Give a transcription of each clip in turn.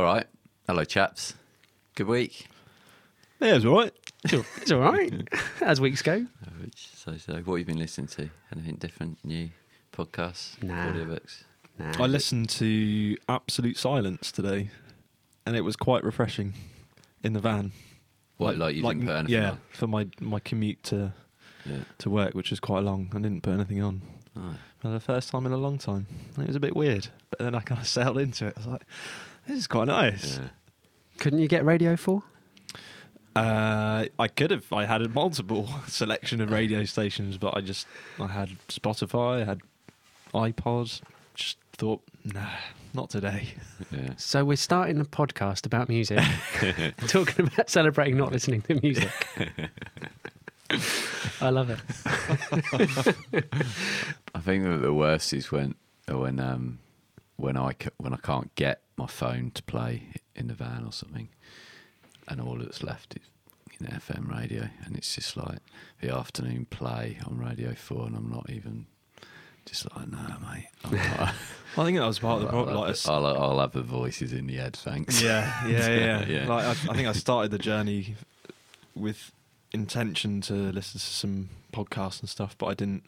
All right. Hello, chaps. Good week. Yeah, it's all right. It's all right as weeks go. So, so what have you been listening to? Anything different, new podcasts, Nah. audiobooks? Nah. I listened to Absolute Silence today, and it was quite refreshing in the van. What, like you didn't put anything yeah, on? for my, my commute to Yeah. to work, which was quite long. I didn't put anything on Oh. for the first time in a long time. And it was a bit weird, but then I kind of settled into it. I was like, "This is quite nice." Yeah. Couldn't you get Radio 4? Uh, I could have. I had a multiple selection of radio stations, but I just I had Spotify, I had iPods. Just thought, nah, not today. Yeah. So we're starting a podcast about music, talking about celebrating not listening to music. I love it. I think that the worst is when when um when I when I can't get my phone to play in the van or something, and all that's left is you know, FM radio, and it's just like the afternoon play on Radio Four, and I'm not even just like no, mate. I think that was part of the problem. Like, the- I'll, I'll have the voices in the head, thanks. yeah, yeah, yeah. Yeah. Like I, I think I started the journey with intention to listen to some podcasts and stuff, but I didn't.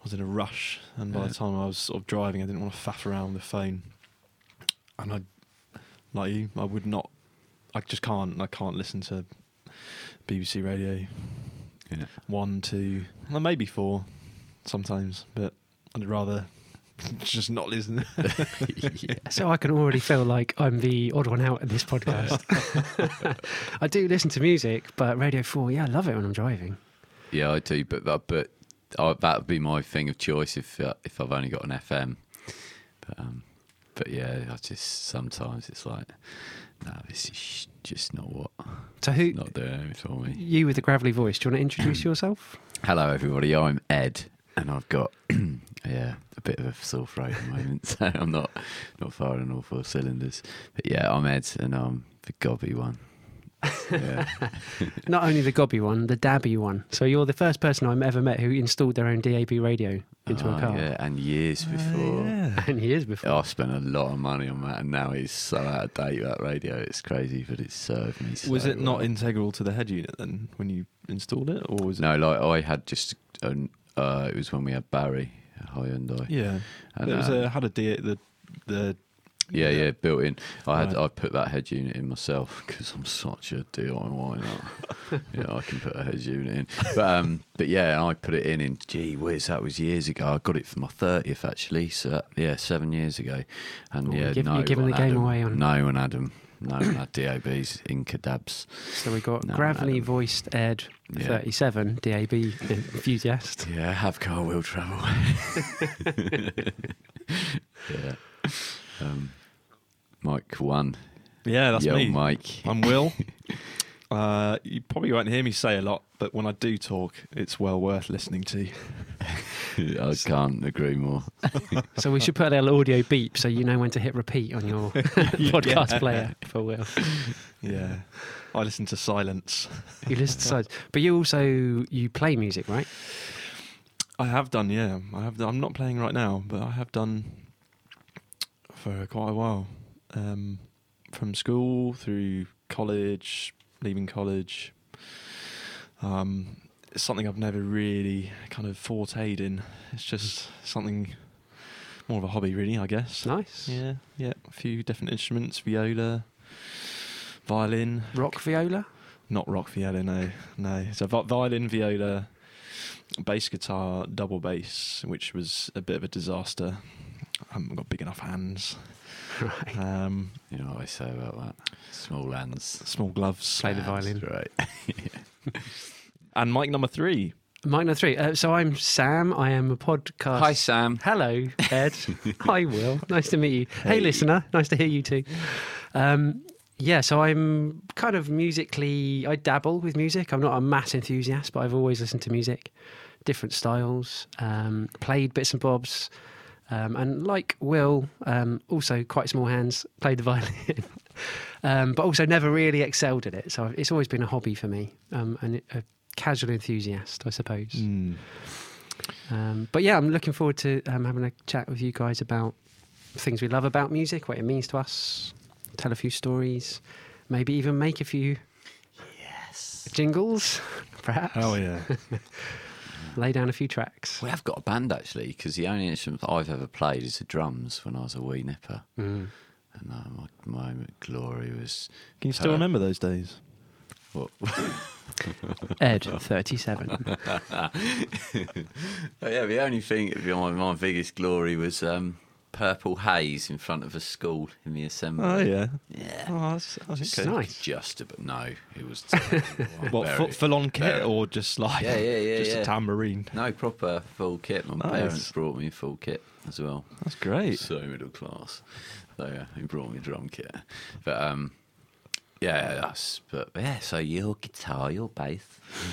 I was in a rush, and by Yeah. the time I was sort of driving, I didn't want to faff around with the phone. And I, like you, I would not. I just can't. I can't listen to BBC Radio Yeah. one, two, well, maybe four, sometimes, but I'd rather just not listen. yeah. So I can already feel like I'm the odd one out at this podcast. I do listen to music, but Radio 4, yeah, I love it when I'm driving. Yeah, I do, but that, but uh, that would be my thing of choice if uh, if I've only got an FM. But um, but yeah, I just sometimes it's like, no, this is just not what So who, not doing it for me. you with the gravelly voice, do you want to introduce yourself? Hello, everybody. I'm Ed, and I've got yeah a bit of a sore throat at the moment, so I'm not not firing all four cylinders. But yeah, I'm Ed, and I'm the gobby one. Yeah. Not only the gobby one, the dabby one. So you're the first person I've ever met who installed their own DAB radio into Oh, a car. yeah, and years before. yeah. And years before. I spent a lot of money on that, and now it's so out of date. That radio, it's crazy, but it served me. So Was it not integral to the head unit then when you installed it, or was it? No, like I had just. An, uh, it was when we had Barry at Hyundai. Yeah, And, it was um, a, had a D, the the Yeah, yeah, built in. I had Right. I put that head unit in myself because I'm such a DIY. yeah, I can put a head unit in. But um, but yeah, I put it in in gee whiz, that was years ago. I got it for my thirtieth actually. So that- yeah, seven years ago. And yeah, you're giving- no you're giving the game 'em. away on- No one had 'em. No one had DABs, Incadabs. So we got No, gravelly Adam. voiced Ed, Yeah. 37, DAB enthusiast. Yeah, have car will travel. yeah. Um, Mike one. yeah, that's Yo, me. Mike. I'm Will. uh, you probably won't hear me say a lot, but when I do talk, it's well worth listening to. I can't agree more. So we should put a little audio beep so you know when to hit repeat on your podcast player for Will. Yeah, I listen to silence. You listen to sides. But you also, you play music, right? I have done, yeah. I have. Done, I'm not playing right now, but I have done for quite a while. Um, from school through college, leaving college. Um, it's something I've never really kind of forteed in. It's just something more of a hobby, really. I guess. Nice. Yeah, yeah. A few different instruments: viola, violin. Rock viola? Not rock viola, no, no. So vi- violin, viola, bass guitar, double bass, which was a bit of a disaster. I haven't got big enough hands. Right. Um, You know what I say about that? Small hands. small gloves. Play the violin. Right. And mic number three. Mic number three. Uh, so I'm Sam. I am a podcast. Hi, Sam. Hello, Ed. Hi, Will. Nice to meet you. Hey, Hey. listener. Nice to hear you too. Um, yeah, so I'm kind of musically, I dabble with music. I'm not a mass enthusiast, but I've always listened to music, different styles, um, played bits and bobs. Um, and like Will, um, also quite small hands, played the violin, um, but also never really excelled at it. So it's always been a hobby for me um, and a casual enthusiast, I suppose. Mm. Um, but yeah, I'm looking forward to um, having a chat with you guys about things we love about music, what it means to us, tell a few stories, maybe even make a few Yes. jingles, perhaps. Oh yeah. Lay down a few tracks. We have got a band actually, because the only instrument I've ever played is the drums when I was a wee nipper. Mm. And uh, my moment glory was Can you still Uh, remember those days? what? Ed, 37. But yeah, the only thing, my, my biggest glory was um, purple haze in front of a school in the assembly. Oh yeah. Yeah. Oh, that's, that's Just, okay. Nice. just about no, it was. What Very- full, full on kit very- or just like Yeah, yeah, yeah, just yeah. a tambourine? no proper full kit. My Nice. parents brought me a full kit as well. That's great. So middle class. So yeah, he brought me a drum kit. But um, yeah, that's but yeah. So your guitar, your bass,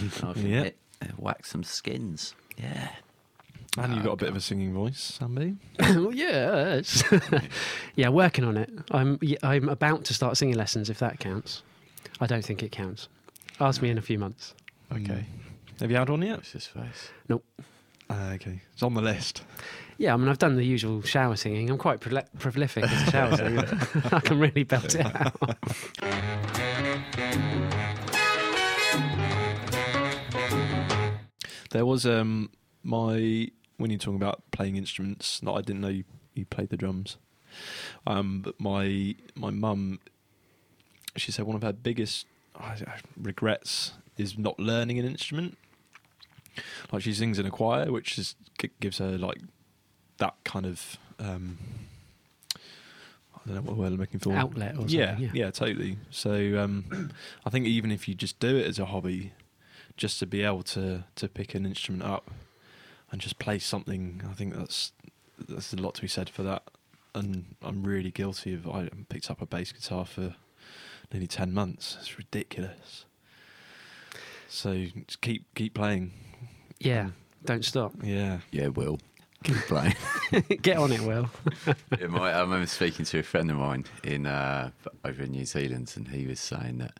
and I can Yeah. hit, uh, whack some skins. Yeah. And you've got a bit of a singing voice, Sammy. well, yes. yeah, working on it. I'm y- I'm about to start singing lessons, if that counts. I don't think it counts. Ask me in a few months. Okay. Have you had one yet? What's his face? Nope. Uh, okay. It's on the list. Yeah, I mean, I've done the usual shower singing. I'm quite proli- prolific as a shower singer. I can really belt it out. There was um my when you're talking about playing instruments. Not I didn't know you, you played the drums. Um, but my my mum, she said one of her biggest regrets is not learning an instrument. Like she sings in a choir, which is gives her like that kind of um, I don't know what word I'm looking for Outlet or something, yeah, yeah. yeah, totally. So um, I think even if you just do it as a hobby, just to be able to to pick an instrument up and just play something, I think that's that's a lot to be said for that. And I'm really guilty of I picked up a bass guitar for nearly ten months. It's ridiculous. So just keep keep playing. Yeah, don't stop. Yeah. Yeah, Will. Keep playing. Get on it, Will. yeah, my, I remember speaking to a friend of mine in uh, over in New Zealand, and he was saying that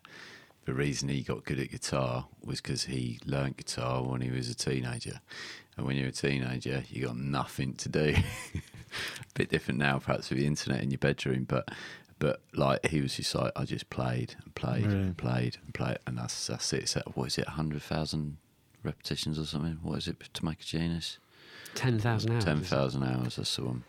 the reason he got good at guitar was because he learnt guitar when he was a teenager. And when you're a teenager, you got nothing to do. a bit different now, perhaps with the internet in your bedroom, but but like he was just like I just played and played Really? and played and played, and that's that's it. So what is it, hundred thousand repetitions or something? What is it to make a genius? 10,000 hours. Ten thousand hours. I saw him.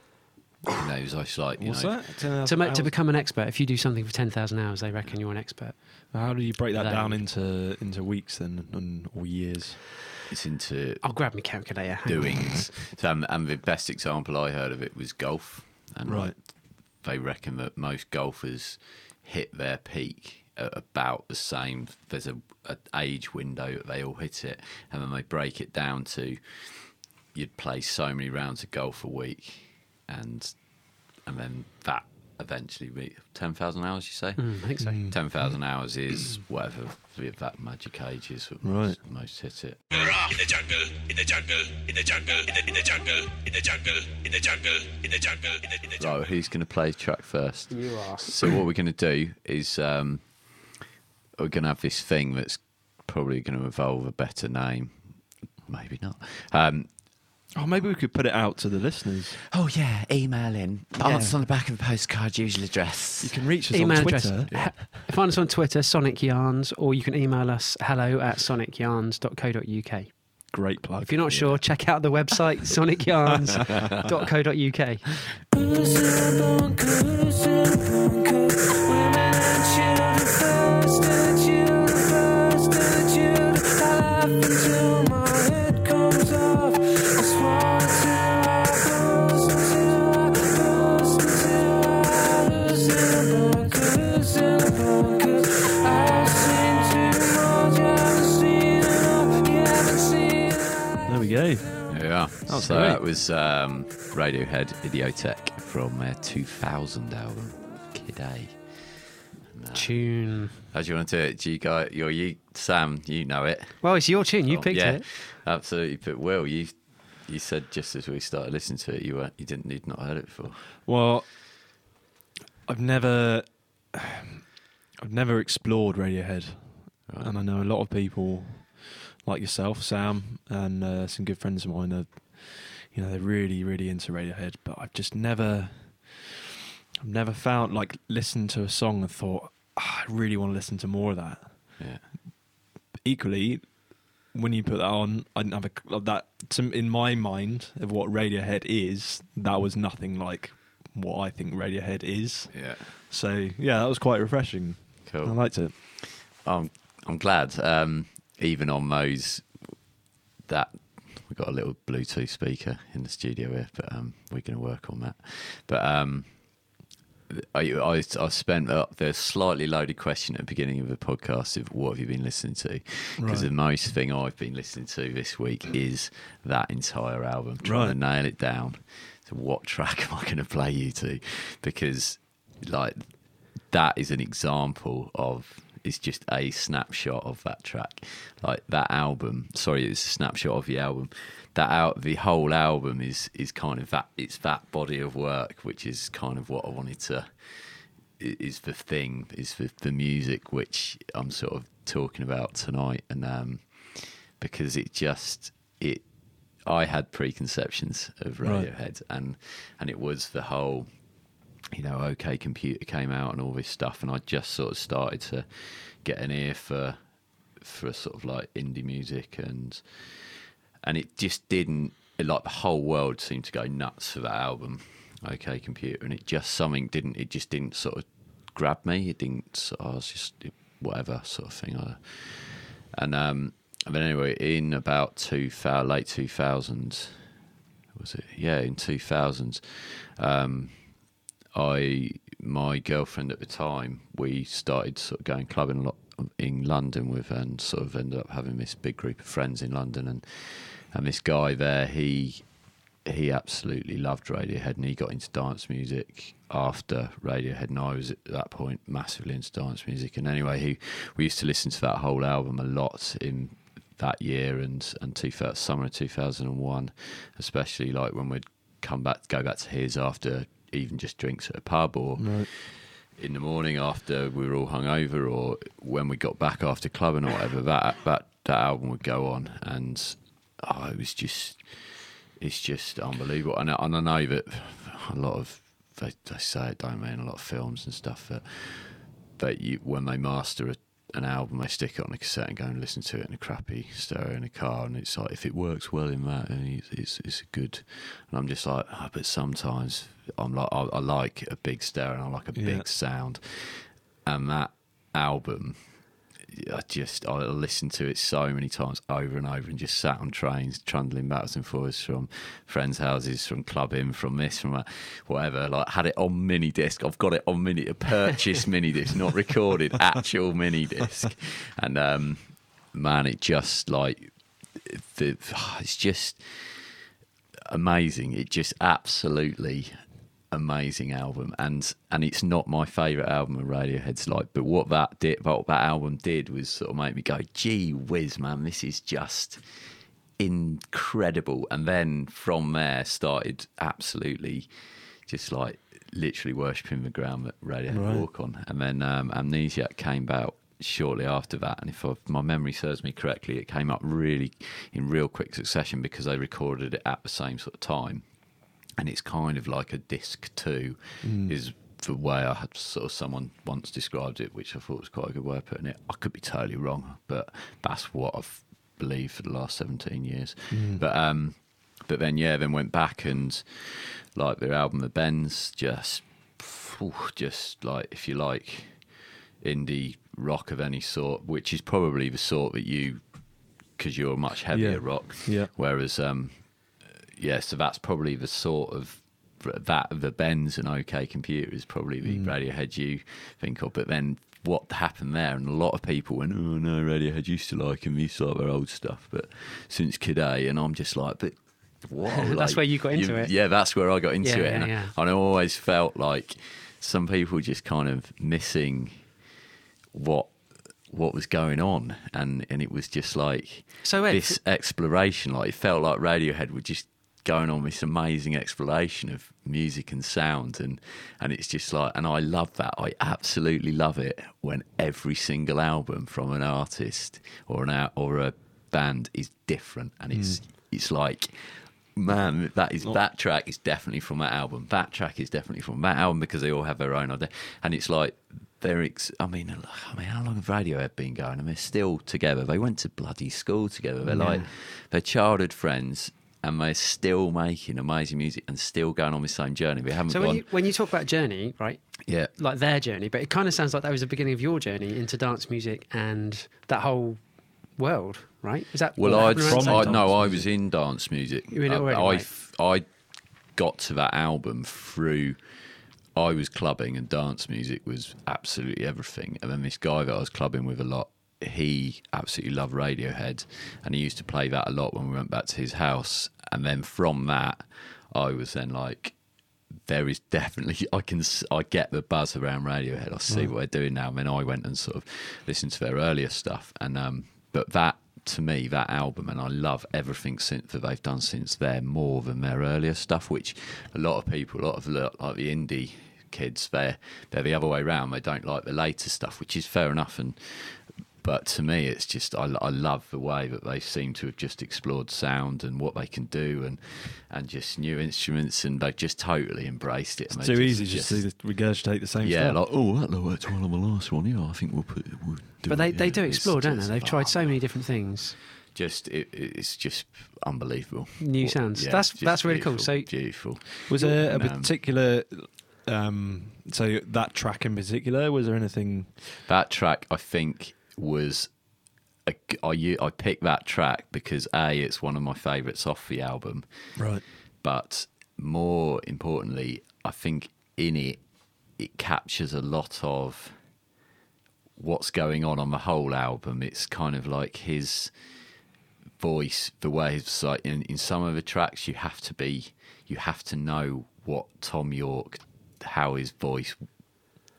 You know, he was just like, you What's know, that? 10,000 To, ma- to become an expert, if you do something for 10,000 hours, they reckon you're an expert. How do you break that That- down into into weeks then and or years? it's into I'll grab my calculator. hang on. doings. so, um, and the best example I heard of it was golf. And Right. they reckon that most golfers hit their peak at about the same. There's a, a age window that they all hit it, and then they break it down to you'd play so many rounds of golf a week, and and then that eventually be ten thousand hours. You say. Mm, I think so. Mm. Ten thousand hours is whatever that magic age is that Right. most, most hit it. In the jungle, in the jungle, in the jungle, in the, in the jungle, in the jungle, in the jungle, in the jungle, in the, in the jungle. Right, who's going to play track first? You are. So what we're going to do is um, we're going to have this thing that's probably going to evolve a better name. Maybe not. Um, Oh, maybe we could put it out to the listeners. oh yeah, email in. Yeah. Answer on the back of the postcard. Usual address. You can reach us Email on address. Twitter. Ha- Find us on Twitter, Sonic Yarns, or you can email us hello at sonicyarns.co.uk. Great plug. If you're not sure, check out the website, sonicyarns.co.uk. So that was um, Radiohead Idioteque from their 2000 album, Kid A. Uh, Tune. How do you want to do it? Do you guys, you're, you, Sam, you know it. Well, it's your tune. You Oh, picked yeah, it. Absolutely. But Will, you you said just as we started listening to it, you weren't, you didn't, you'd not heard it before. Well, I've never, I've never explored Radiohead, Right. and I know a lot of people, like yourself, Sam, and uh, some good friends of mine are, you know, they're really, really into Radiohead. But I've just never, I've never found like listened to a song and thought "Ah, I really want to listen to more of that. Yeah. Equally, when you put that on, I didn't have a that. To, in my mind of what Radiohead is, that was nothing like what I think Radiohead is. Yeah. So yeah, that was quite refreshing. Cool. I liked it. I'm I'm glad. Um, even on those, that we've got a little Bluetooth speaker in the studio here, but um, we're going to work on that. But um, I, I I spent uh, the slightly loaded question at the beginning of the podcast of what have you been listening to? Because Right. the most thing I've been listening to this week is that entire album, trying to nail it down. So what track am I going to play you to? Because like that is an example of it's just a snapshot of that track. Like that album sorry it's a snapshot of the album. That out the whole album is is kind of that it's that body of work which is kind of what i wanted to is the thing is the, the music which i'm sort of talking about tonight. And um because it just it i had preconceptions of Right. radiohead and and it was the whole you know, OK Computer came out and all this stuff, and I just sort of started to get an ear for for sort of like indie music, and and it just didn't like the whole world seemed to go nuts for that album, OK Computer, and it just something didn't it just didn't sort of grab me. It didn't. I was just whatever sort of thing. I, and um, but anyway, in about two late two thousands, was it? Yeah, in two thousands. Um, I my girlfriend at the time we started sort of going clubbing a lot in London with and sort of ended up having this big group of friends in London and and this guy there he he absolutely loved Radiohead and he got into dance music after Radiohead and I was at that point massively into dance music. And anyway he we used to listen to that whole album a lot in that year and and two, thou- summer of 2001 especially like when we'd come back go back to his after even just drinks at a pub or Right. in the morning after we were all hungover or when we got back after clubbing or whatever that that that album would go on and oh, it was just it's just unbelievable and I, and I know that a lot of they, they say it don't mean a lot of films and stuff that that you when they master a, an album they stick it on a cassette and go and listen to it in a crappy stereo in a car and it's like if it works well in that then it's it's, it's good and I'm just like oh, but sometimes I'm like I, I like a big stereo and I like a Yeah. big sound and that album I just I listened to it so many times over and over and just sat on trains trundling backwards and forwards from friends' houses, from clubbing, from this, from that, whatever. Like had it on mini disc. I've got it on mini, a purchased mini disc, not recorded, actual mini disc. And um, man, it just like the it's just amazing. It just absolutely amazing album, and and it's not my favorite album of Radiohead's like, but what that did, what that album did was sort of make me go, gee whiz, man, this is just incredible. And then from there started absolutely just like literally worshipping the ground that Radiohead Right. walk on. And then um, Amnesiac came out shortly after that. And if i my memory serves me correctly, it came up really in real quick succession because they recorded it at the same sort of time. And it's kind of like a disc two, is the way I had sort of someone once described it, which I thought was quite a good way of putting it. I could be totally wrong, but that's what I've believed for the last 17 years. But um, but then yeah, then went back and like their album, The Bends, just just like if you like indie rock of any sort, which is probably the sort that you because you're much heavier Yeah. rock. Yeah. Whereas um, yeah, so that's probably the sort of that the Bends and OK Computer is probably the mm. Radiohead you think of. But then what happened there, and a lot of people went, "Oh no, Radiohead used to like him, used to like their old stuff." But since Kid A, and I'm just like, but. What? That's where you got into it. Yeah, that's where I got into Yeah, it, yeah, and, I- and I always felt like some people just kind of missing what what was going on, and and it was just like So, Ed, this exploration. Like it felt like Radiohead were just going on this amazing exploration of music and sound, and and it's just like, and I love that. I absolutely love it when every single album from an artist or an out or a band is different, and it's mm. it's like man, that is that track is definitely from that album. That track is definitely from that album because they all have their own idea, and it's like they're. Ex- I mean, I mean, how long have Radiohead been going? I mean, they're still together. They went to bloody school together. They're like they're childhood friends, and they're still making amazing music and still going on the same journey. We haven't So gone. when you when you talk about journey, right? yeah, Like their journey, but it kind of sounds like that was the beginning of your journey into dance music and that whole world, right? Is that Well, I'd, happened around the same I no, I was in dance music. You were in already, I, right. I got to that album through. I was clubbing and dance music was absolutely everything. And then this guy that I was clubbing with a lot, he absolutely loved Radiohead, and he used to play that a lot when we went back to his house. And then from that, I was then like, there is definitely I can I get the buzz around Radiohead. I see what they're doing now. And then I went and sort of listened to their earlier stuff, and um, but that to me that album, and I love everything since that they've done since there more than their earlier stuff, which a lot of people, a lot of the- like the indie kids, they're they're the other way around. They don't like the later stuff, which is fair enough, and but to me, it's just I, I love the way that they seem to have just explored sound and what they can do, and and just new instruments, and they've just totally embraced it. and It's they too easy just, to regurgitate the same yeah, stuff. like oh, that looks one of the last one. Yeah, I think we'll put. We'll do But they, it, they yeah. do It's explore, don't they? just- They've tried so many different things, Just it, it's just unbelievable. new What- sounds. yeah, that's that's really cool. So beautiful. Was there a um, particular, um, so that track in particular, was there anything? That track, I think, was. A, I picked that track because a it's one of my favourites off the album, Right. but more importantly, I think in it it captures a lot of what's going on on the whole album. It's kind of like his voice, the way his like in, in some of the tracks you have to be you have to know what Thom Yorke how his voice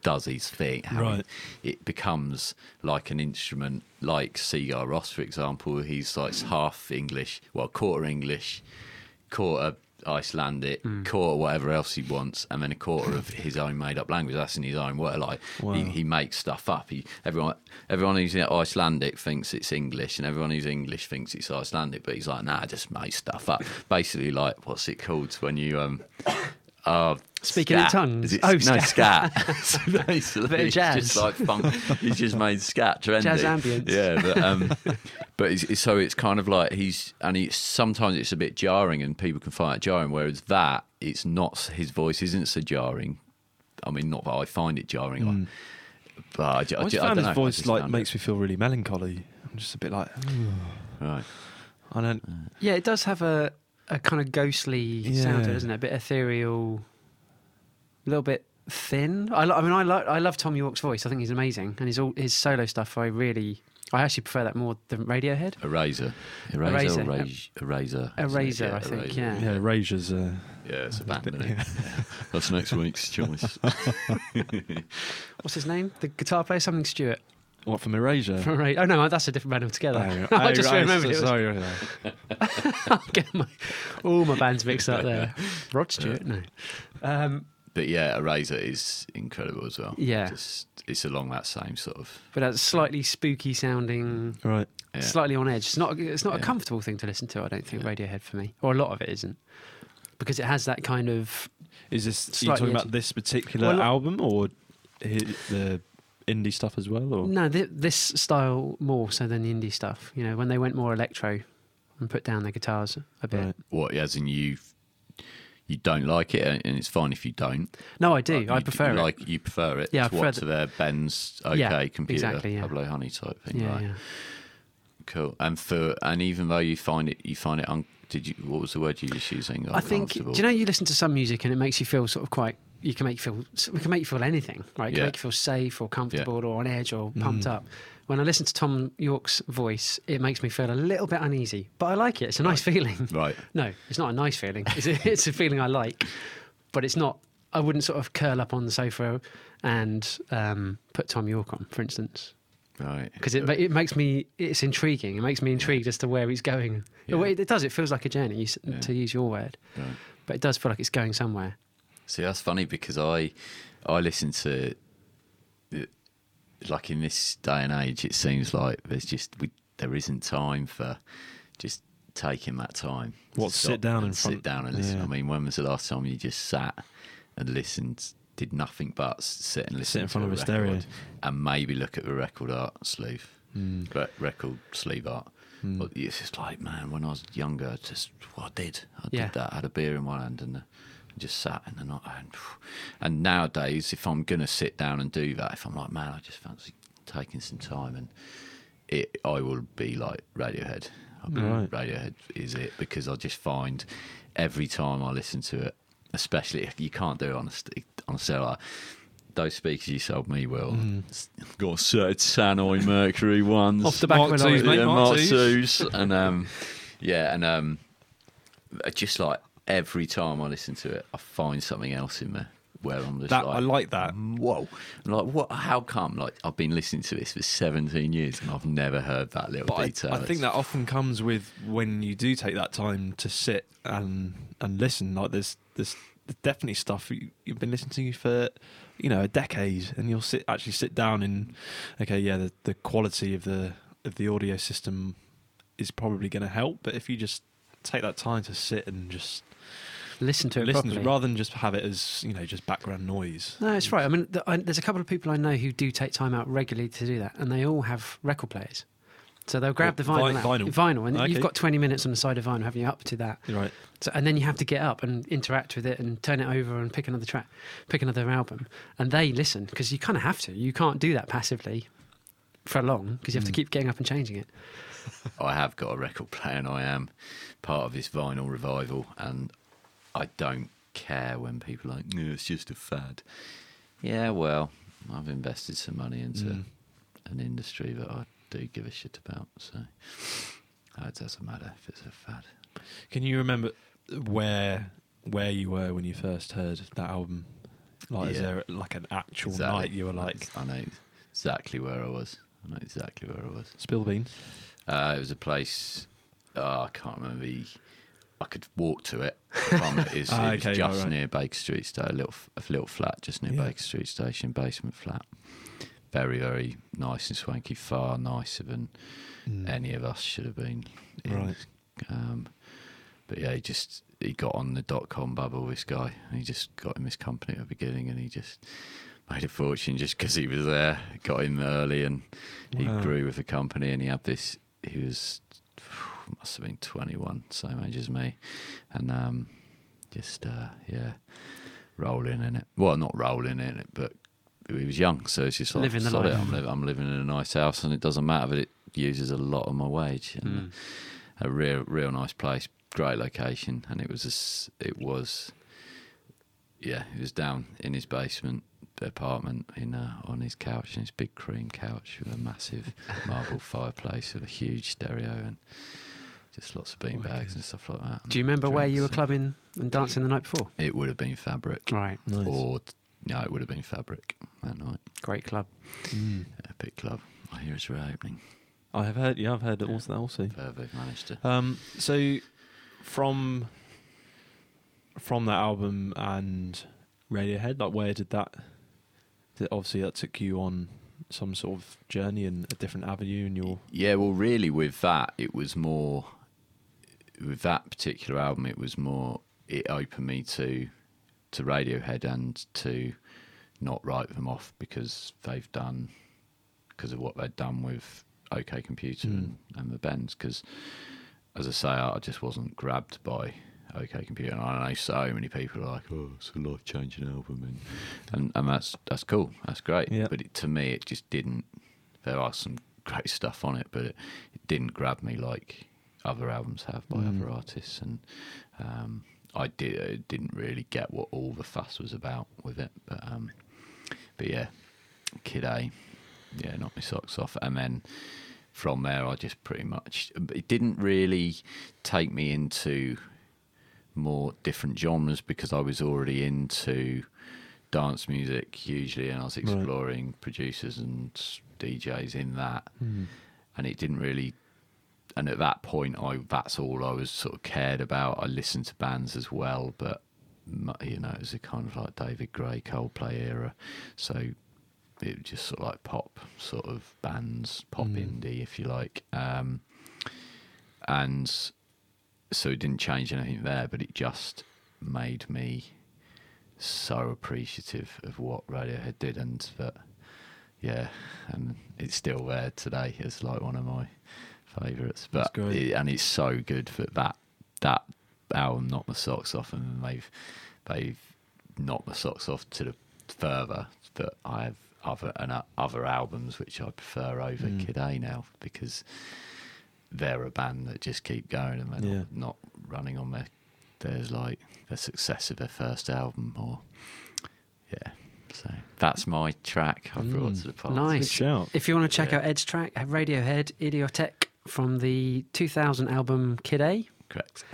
does his thing. Right. It, becomes like an instrument, like Sigur Rós, for example. He's like half English, well, quarter English, quarter Icelandic, quarter whatever else he wants, and then a quarter of his own made-up language. That's in his own word. Like Wow. he, he makes stuff up. He everyone everyone who's Icelandic thinks it's English, and everyone who's English thinks it's Icelandic. But he's like, nah, I just made stuff up. Basically, like what's it called when you um. Uh, Speaking in scat. tongues? Is it- Oh, no, scat. scat. basically, Bit of it's just like funk. He's just made scat trendy. Jazz ambience. Yeah, but, um, but it's, so it's kind of like he's and he sometimes it's a bit jarring and people can find it jarring. Whereas that it's not his voice isn't so jarring. I mean, not that I find it jarring, but I, ju- I I, just I his know, voice like makes me feel really melancholy. I'm just a bit like, it- right. I don't. yeah, it does have a a kind of ghostly sound to it, Yeah. doesn't it? A bit ethereal, a little bit thin. I, lo- I mean, I like I love Thom Yorke's voice. I think he's amazing, and his all his solo stuff. I really, I actually prefer that more than Radiohead. Eraser, eraser, Eraser, eraser, eraser, isn't I think, Eraser. yeah. Yeah, Erasure's. Uh, yeah, it's a band. Isn't it? That's next week's choice. What's his name? The guitar player, something Stewart. What from Erasure? From Ra- oh no, that's a different band altogether. Oh, I just right, remembered so- it. Was, Sorry. I'm getting my, all my bands mixed up there. Rod Stewart, no. Um, But yeah, Eraser is incredible as well. Yeah. Just, it's along that same sort of. but that's slightly spooky sounding, Right. Yeah. slightly on edge. It's not. It's not a comfortable thing to listen to. I don't think Radiohead for me, or a lot of it isn't, because it has that kind of. Is this are you Slightly talking about this particular Well, album or the indie stuff as well? Or No, th- this style more so than the indie stuff. You know, when they went more electro and put down their guitars a bit. Right. What, as in you, you don't like it, and it's fine if you don't. No, I do. Like, I you- prefer it. Like you prefer it. Yeah, to prefer what the- to their Bends okay Yeah, computer exactly, yeah. Pablo Honey type thing. Yeah, right. yeah. Cool. And for and even though you find it, you find it. Un- did you? What was the word you were just using? I think. Do you know you listen to some music and it makes you feel sort of quite. You can make you feel. we can make you feel anything, right? It can Yeah. make you feel safe or comfortable or on edge or pumped up. When I listen to Thom Yorke's voice, it makes me feel a little bit uneasy, but I like it. It's a nice feeling. Right. No, it's not a nice feeling. It's a, it's a feeling I like, but it's not. I wouldn't sort of curl up on the sofa and um, put Thom Yorke on, for instance, Right. because it it makes me. It's intriguing. It makes me intrigued as to where he's going. Yeah. It, it does. It feels like a journey, you Yeah. to use your word, Right. but it does feel like it's going somewhere. See, that's funny because I, I listen to, like in this day and age, it seems like there's just we there isn't time for just taking that time. What, sit down and in front- sit down and listen. Yeah. I mean, when was the last time you just sat and listened, did nothing but sit and listen in to front of a stereo. and maybe look at the record art sleeve, Mm. re- record sleeve art. Mm. But it's just like, man, when I was younger, just what I did, I Yeah. did that. I had a beer in one hand and uh, just sat in the night. And, and nowadays, if I'm gonna sit down and do that, if I'm like, man, I just fancy taking some time, and it, I will be like Radiohead. I'll be Right. Radiohead is it because I just find every time I listen to it, especially if you can't do it on a on a cellar. Those speakers you sold me, Will, Mm. got certain Tannoy Mercury ones Off the back Mark of an twos, yeah, Mark Mark and um, yeah, and um, just like every time I listen to it, I find something else in there where I'm just That like, I like that. whoa, I'm like what? How come? Like I've been listening to this for 17 years and I've never heard that little But I, detail. I think that often comes with when you do take that time to sit and and listen. Like there's there's definitely stuff you, you've been listening to for you know a decade, and you'll sit actually sit down and okay, yeah, the the quality of the of the audio system is probably going to help. But if you just take that time to sit and just Listen to it listen, properly. to, rather than just have it as you know just background noise. No, it's right. I mean, th- I, there's a couple of people I know who do take time out regularly to do that, and they all have record players. So they'll grab What, the vinyl, vi- out- vinyl? vinyl, and Okay. you've got 20 minutes on the side of vinyl, haven't you, up to that? Right. So, and then you have to get up and interact with it and turn it over and pick another track, pick another album, and they listen because you kind of have to. You can't do that passively for long because you have to Mm. keep getting up and changing it. I have got a record player and I am part of this vinyl revival, and I don't care when people are like, no, it's just a fad. Yeah, well, I've invested some money into Mm. an industry that I do give a shit about, so uh, it doesn't matter if it's a fad. Can you remember where where you were when you first heard that album? Like, is Yeah. there like an actual Exactly. night you were like, I know exactly where I was. I know exactly where I was. spill beans? Uh, it was a place. Oh, I can't remember. The, I could walk to it. From it, is, Ah, it okay, just right, near Baker Street Station, a little, a little flat just near Yeah. Baker Street Station, basement flat. Very, very nice and swanky. Far nicer than any of us should have been. in. Right. Um, but yeah, he just he got on the dot com bubble. This guy, and he just got him his company at the beginning, and he just made a fortune just because he was there. Got him early, and he grew with the company. And he had this. He was must have been twenty one, same age as me, and um, just uh, yeah, rolling in it. Well, not rolling in it, but he was young, so it's just like Living the life." I'm, li- I'm living in a nice house, and it doesn't matter that it uses a lot of my wage. And, Mm. a real real nice place, great location, and it was a it was yeah, he was down in his basement apartment in uh, on his couch, in his big cream couch with a massive marble fireplace with a huge stereo and just lots of bean bags and stuff like that. Do you remember where you were clubbing and dancing the night before? It would have been Fabric, Right, Nice. or no, it would have been Fabric that night. great club. Mm. Epic club. I hear it's reopening. I have heard. Yeah, I've heard it also. Also, Fair they've managed to. um, so from from that album and Radiohead, like where did that? Did, obviously, that took you on some sort of journey and a different avenue, and your Yeah, well, really, with that, it was more. With that particular album, it was more. It opened me to, to Radiohead and to, not write them off because they've done, because of what they'd done with OK Computer Mm. and, and the Bends. Because, as I say, I just wasn't grabbed by OK Computer, and I know so many people are like, "Oh, it's a life changing album," and, and and that's that's cool, that's great. Yeah. But it, to me, it just didn't there are some great stuff on it, but it, it didn't grab me like other albums have by Mm. other artists, and um, I did, didn't really get what all the fuss was about with it. But um, but yeah, Kid A, yeah, knocked my socks off, and then from there I just pretty much it didn't really take me into more different genres because I was already into dance music hugely, and I was Right. exploring producers and DJs in that, Hmm. and it didn't really. And at that point, I that's all I was sort of cared about. I listened to bands as well, but you know, it was a kind of like David Gray, Coldplay era, so it was just sort of like pop sort of bands, pop Mm. indie, if you like. Um, and so it didn't change anything there, but it just made me so appreciative of what Radiohead did, and that yeah, and it's still there today as like one of my favourites. But great. it- and it's so good that that that album knocked my socks off, and they've they've knocked my socks off to the further that I have other and uh, other albums which I prefer over Mm. Kid A now because they're a band that just keep going and they're Yeah. not, not running on their there's like the success of their first album or yeah. So that's my track I've brought Mm. to the party. Nice. Good shout. If you want to check Yeah. out Ed's track, Radiohead, Idioteque from the 2000 album Kid A, Correct.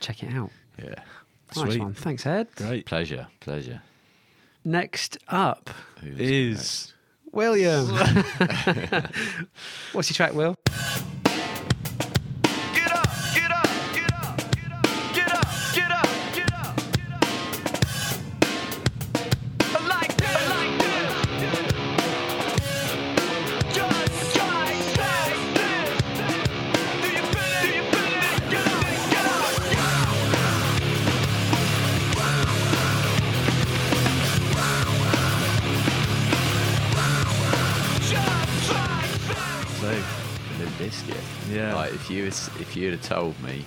check it out. Yeah. Nice Sweet. one. Thanks, Ed. Great. Pleasure. Pleasure. Next up, Who's Is William. What's your track, Will? If you if you'd have told me,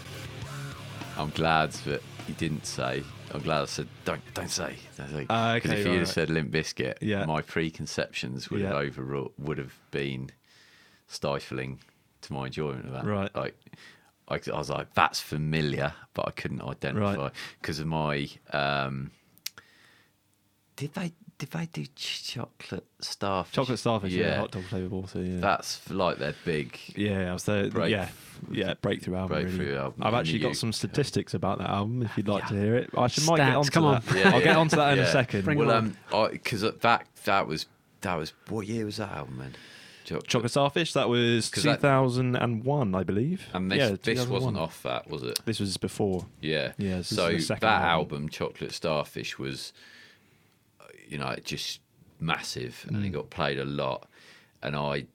I'm glad that you didn't say. I'm glad I said don't don't say. Because Ah, okay, if you'd right, have said Limp Bizkit, Yeah. my preconceptions would have Yeah. overruled would have been stifling to my enjoyment of that. Right. Like I, I was like, that's familiar, but I couldn't identify because of my. Um, did they did they do ch- chocolate starfish? Chocolate starfish, yeah, Yeah, hot dog flavour water, yeah. that's like their big yeah, I was there. Break- yeah, yeah, breakthrough album. breakthrough really. album. I've And actually you- got some statistics about that album. If you'd like to hear it, I should might get Stats, onto come on. that. Yeah, I'll get yeah. onto that in a second. Bring well, it um, because that that was that was what year was that album then? Chocolate, Chocolate Starfish. That was 2001, I believe. And this yeah, this wasn't off that, was it? This was before. Yeah. Yeah, So that album. album. Chocolate Starfish, was, you know, it just massive, and it Mm. got played a lot, and I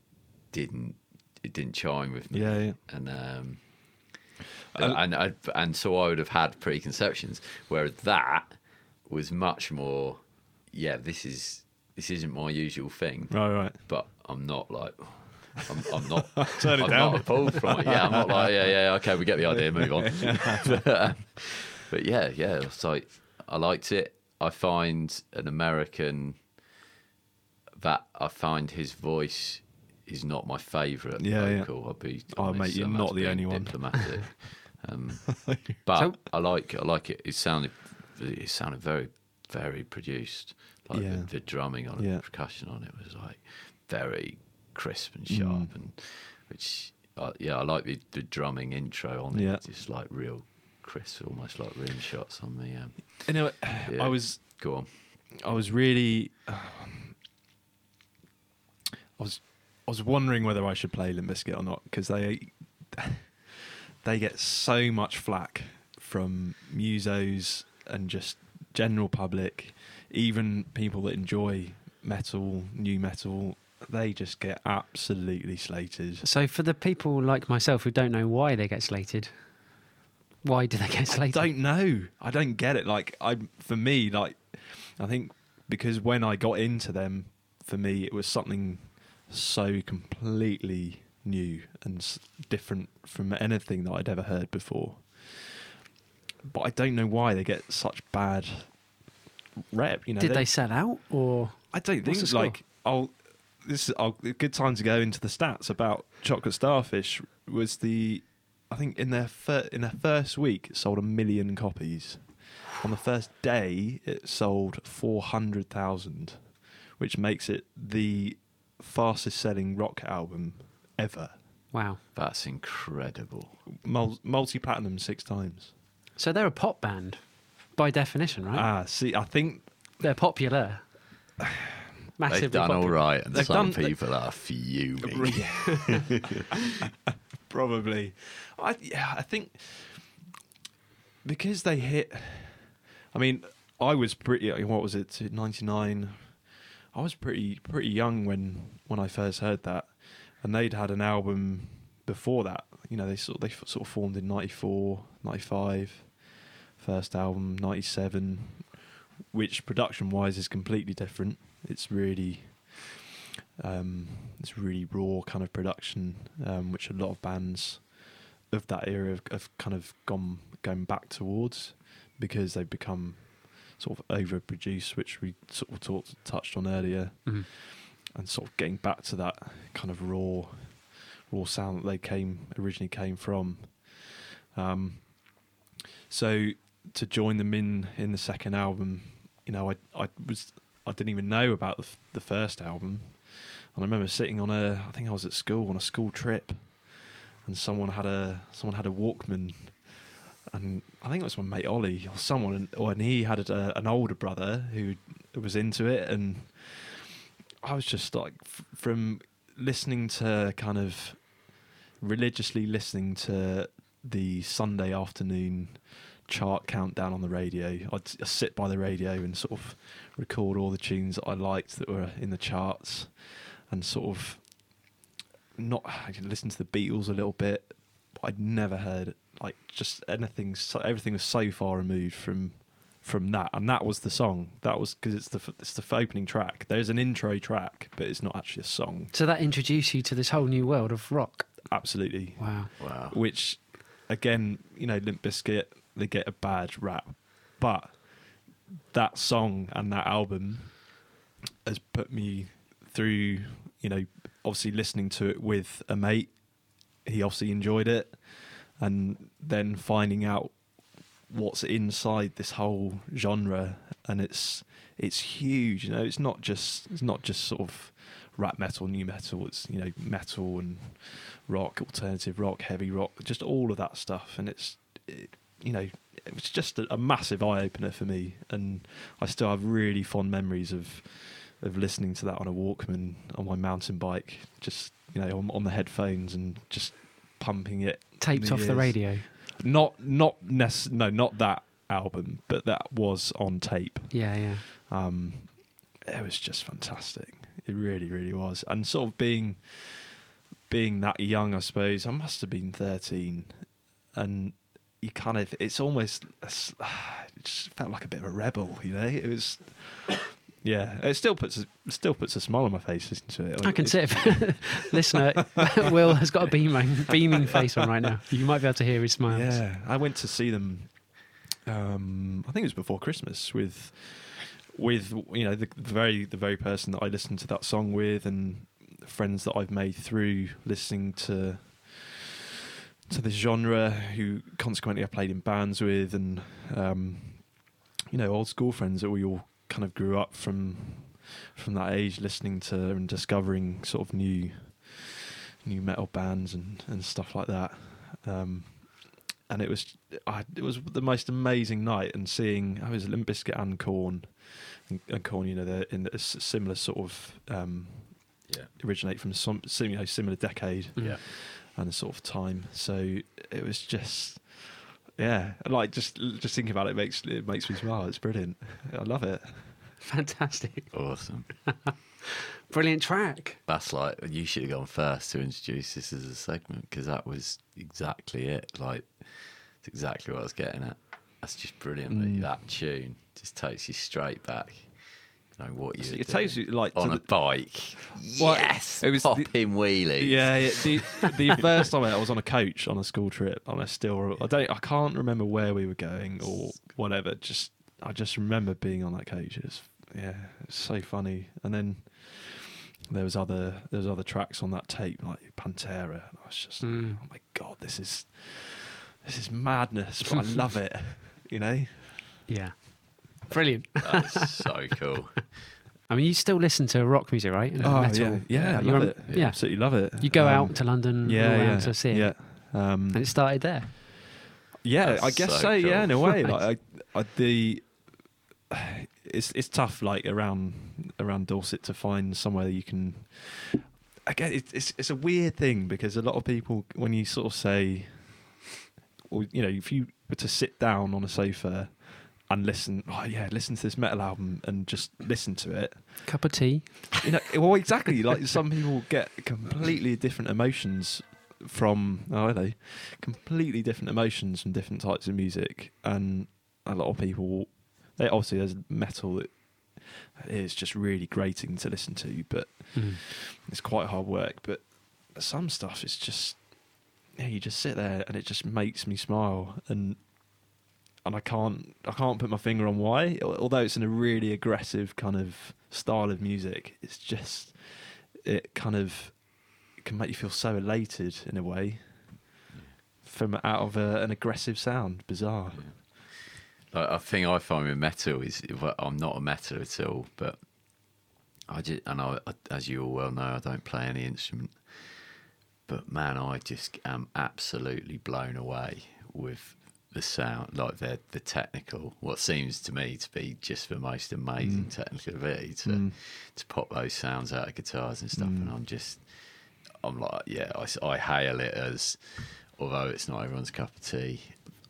didn't. It didn't chime with me. Yeah, yeah. And um, Uh, and I, and so I would have had preconceptions, whereas that was much more. Yeah, this is this isn't my usual thing. Right, right. but I'm not like I'm, I'm not Turn it I'm down. not appalled from it. Yeah, I'm not like yeah, yeah, okay, we get the idea, move on. but, um, but yeah, yeah, it's like I liked it. I find an American that I find his voice is not my favourite Yeah, yeah. vocal. I'll be Oh, mate, you're not the only one. Diplomatic, um, but So- I like I like it. It sounded it sounded very very produced. Like Yeah. the, the drumming on it, Yeah. the percussion on it was like very crisp and sharp, Mm. and which uh, yeah, I like the, the drumming intro on it. Yeah. just like real crisp, almost like rim shots on the. Um, You know, Yeah. I was go on. I was really, um, I was, I was wondering whether I should play Limp Bizkit or not because they, they get so much flack from musos and just general public, even people that enjoy metal, new metal. They just get absolutely slated. So, for the people like myself who don't know why they get slated, why do they get I don't know. I don't get it. Like I, for me, like I think because when I got into them, for me it was something so completely new and different from anything that I'd ever heard before. But I don't know why they get such bad rep. You know, Did they sell out or I don't think like I'll. This is I'll, a good time to go into the stats about chocolate starfish. Was the I think in their fir- in their first week it sold a million copies. On the first day, it sold four hundred thousand, which makes it the fastest selling rock album ever. wow? That's incredible. Mul- multi platinum six times. So they're a pop band by definition, right? Ah, see, I think they're popular. Massively They've done popular. all right, and They've some done- people are fuming. Probably. I yeah, I think because they hit. I mean, I was pretty. Uh, what was it? Ninety nine. I was pretty pretty young when when I first heard that, and they'd had an album before that. You know, they sort they sort of formed in 94, 95, first album 97, which production wise is completely different. It's really um, it's really raw kind of production, um, which a lot of bands of that era have, have kind of gone going back towards because they've become sort of overproduced, which we sort of talked, touched on earlier, Mhm. and sort of getting back to that kind of raw, raw sound that they came originally came from. Um, so to join them in in the second album, you know, I I was I didn't even know about the, the first album, and I remember sitting on a I think I was at school on a school trip, and someone had a someone had a Walkman, and I think it was my mate Ollie or someone, and, or, and he had a, an older brother who was into it, and I was just like f- from listening to kind of religiously listening to the Sunday afternoon chart countdown on the radio. I'd, sit by the radio and sort of record all the tunes that I liked that were in the charts, and sort of not I could listen to the Beatles a little bit, but I'd never heard like just anything. So, everything was so far removed from from that, and that was the song. That was because it's the it's the opening track. There's an intro track, but it's not actually a song. So that introduced you to this whole new world of rock. Absolutely, Wow. Wow. which again, you know, Limp Bizkit, they get a bad rap, but that song and that album has put me through, you know, obviously listening to it with a mate. He obviously enjoyed it, and then finding out what's inside this whole genre, and it's it's huge. You know, it's not just it's not just sort of rap metal, new metal. It's you know metal and rock, alternative rock, heavy rock, just all of that stuff. And it's, it, you know, it was just a, a massive eye opener for me. And I still have really fond memories of of listening to that on a Walkman on my mountain bike, just you know, on, on the headphones and just pumping it. Taped off the radio. Not not nec- no, not that album, but that was on tape. Yeah, yeah. Um, it was just fantastic. It really, really was. And sort of being being that young, I suppose I must have been thirteen, and you kind of it's almost it just felt like a bit of a rebel, you know. It was. Yeah, it still puts a, still puts a smile on my face listening to it. I can see it. Listener, Will has got a beaming, beaming face on right now. You might be able to hear his smile. Yeah, I went to see them. Um, I think it was before Christmas with, with you know the, the very the very person that I listened to that song with, and friends that I've made through listening to to this genre, who consequently I played in bands with, and um, you know old school friends that we all kind of grew up from from that age, listening to and discovering sort of new new metal bands and and stuff like that. Um, and it was I, it was the most amazing night and seeing I was Limp Bizkit and Korn and, and Korn you know they're in a similar sort of um, Yeah. originate from some sim- you know, similar decade. Yeah. And a sort of time so it was just yeah like just just thinking about it makes it makes me smile it's brilliant I love it Fantastic. Awesome. Brilliant track. That's like you should have gone first to introduce this as a segment because that was exactly it. Like it's exactly what I was getting at. That's just brilliant. Mm. That tune just takes you straight back. Know what you. So it takes you, like, on a the- bike. Yes, it was the- popping wheelies. Yeah, yeah the, the first time I was on a coach on a school trip, and I still I don't I can't remember where we were going or whatever. Just I just remember being on that coach. It was, yeah, it's so funny. And then there was other there was other tracks on that tape like Pantera, and I was just Mm. oh my god, this is this is madness, but I love it. You know, Yeah. Brilliant. That's so cool. I mean, you still listen to rock music, right? And oh metal. yeah, yeah, I You're love on- it. Yeah. absolutely love it. You go Um, out to London yeah, around yeah, to see it. yeah. Um, And it started there. Yeah, That's I guess so so. Yeah, in a way, Right. like I, I, the it's it's tough, like around around Dorset, to find somewhere you can. Again, it's it's it's a weird thing because a lot of people, when you sort of say, or you know, if you were to sit down on a sofa and listen, oh yeah, listen to this metal album and just listen to it, Cup of tea. you know, well, exactly. Like some people get completely different emotions from oh are they completely different emotions from different types of music, and a lot of people they obviously there's metal that is just really grating to listen to, but Mm. it's quite hard work. But some stuff is just yeah, you just sit there and it just makes me smile and. And I can't, I can't put my finger on why. Although it's in a really aggressive kind of style of music, it's just, it kind of can make you feel so elated in a way from out of a, an aggressive sound. Bizarre. Like, a thing I find with metal is I'm not a metal at all, but I just and I, as you all well know, I don't play any instrument. But man, I just am absolutely blown away with the sound, like the the technical, what seems to me to be just the most amazing technical ability to Mm. to pop those sounds out of guitars and stuff. And I'm just, I'm like, yeah, I hail it as, although it's not everyone's cup of tea.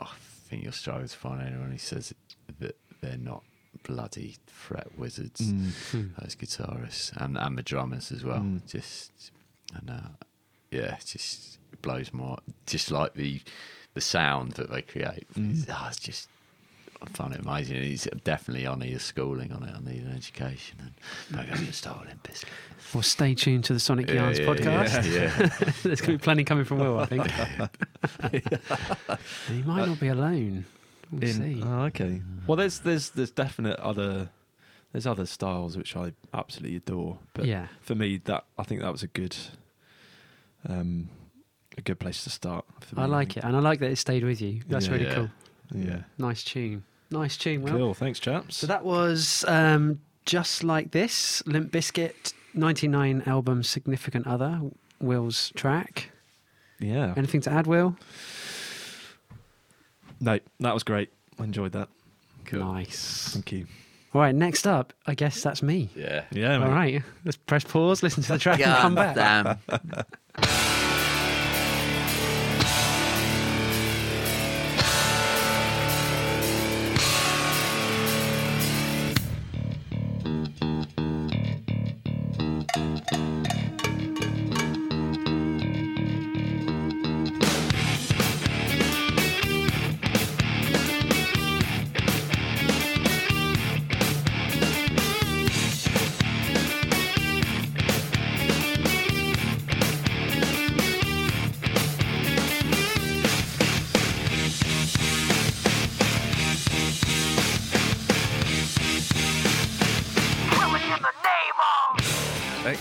I think you'll struggle to find anyone who says that they're not bloody fret wizards. Mm. Those guitarists and and the drummers as well. Mm. Just and uh, yeah, it just blows my just like the the sound that they create. Mm. It's, ah, it's just I find it amazing. He's definitely on his schooling on it. I need an education and maybe I'm going to start Limp Bizkit. Well, stay tuned to the Sonic Yeah, Yarns yeah, podcast. Yeah, yeah. There's going to be plenty coming from Will, I think. he might not be alone. We'll In- see. oh, okay. Well, there's there's there's definite other there's other styles which I absolutely adore. But yeah. for me, that I think that was a good um a good place to start. For me, I like it. And I like that it stayed with you. That's Yeah. really Yeah. cool. Yeah. Nice tune. Nice tune, Will. Cool. Thanks, chaps. So that was um, just like this Limp Bizkit 99 album Significant Other, Will's track. yeah. Anything to add, Will? No, that was great. I enjoyed that. Cool. Nice. Thank you. All right, next up, I guess that's me. Yeah. Yeah. All right, let's press pause, listen to the track, and come back. damn.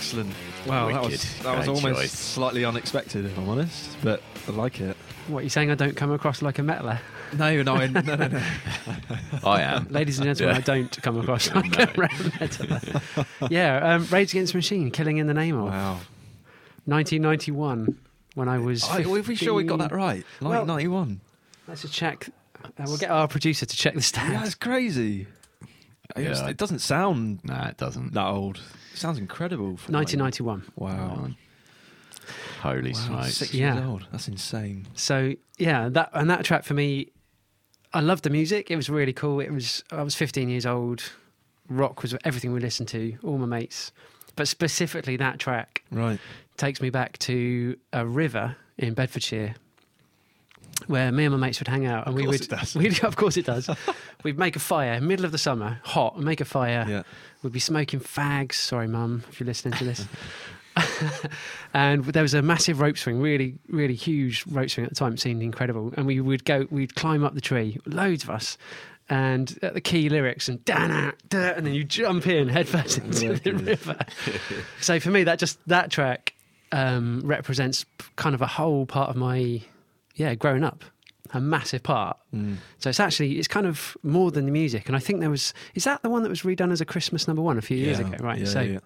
Excellent. Wow, that was that was Great almost choice. slightly unexpected, if I'm honest, but I like it. What, you saying I don't come across like a metaler? No, no, no, no, no. I am. Ladies and gentlemen, Yeah. I don't come across like No. a metaler. yeah, um, Rage Against the Machine, Killing in the Name of. Wow. 1991, when I was. I, are we sure we got that right? Like Well- 91. Let's check. Uh, we'll get our producer to check the Yeah, stats. it's crazy. It, was- Yeah. it doesn't sound Nah, it doesn't. that old. It sounds incredible. for like- 1991. Wow. Holy Wow, smokes. six Yeah. years old. That's insane. So yeah, that and that track for me, I loved the music. It was really cool. It was I was 15 years old. Rock was everything we listened to. All my mates, but specifically that track Right. takes me back to a river in Bedfordshire. Where me and my mates would hang out, and we would, we'd, of course it does. We'd make a fire, middle of the summer, hot, and make a fire. Yeah. We'd be smoking fags. Sorry, mum, if you're listening to this. and there was a massive rope swing, really, really huge rope swing at the time. It seemed incredible. And we would go, we'd climb up the tree, loads of us. And at the key lyrics and da da, and then you jump in headfirst into the river. so for me, that just that track um, represents kind of a whole part of my yeah growing up, a massive part. Mm. So it's actually it's kind of more than the music, and I think there was is that the one that was redone as a Christmas number one a few years ago, right? Yeah, so yeah.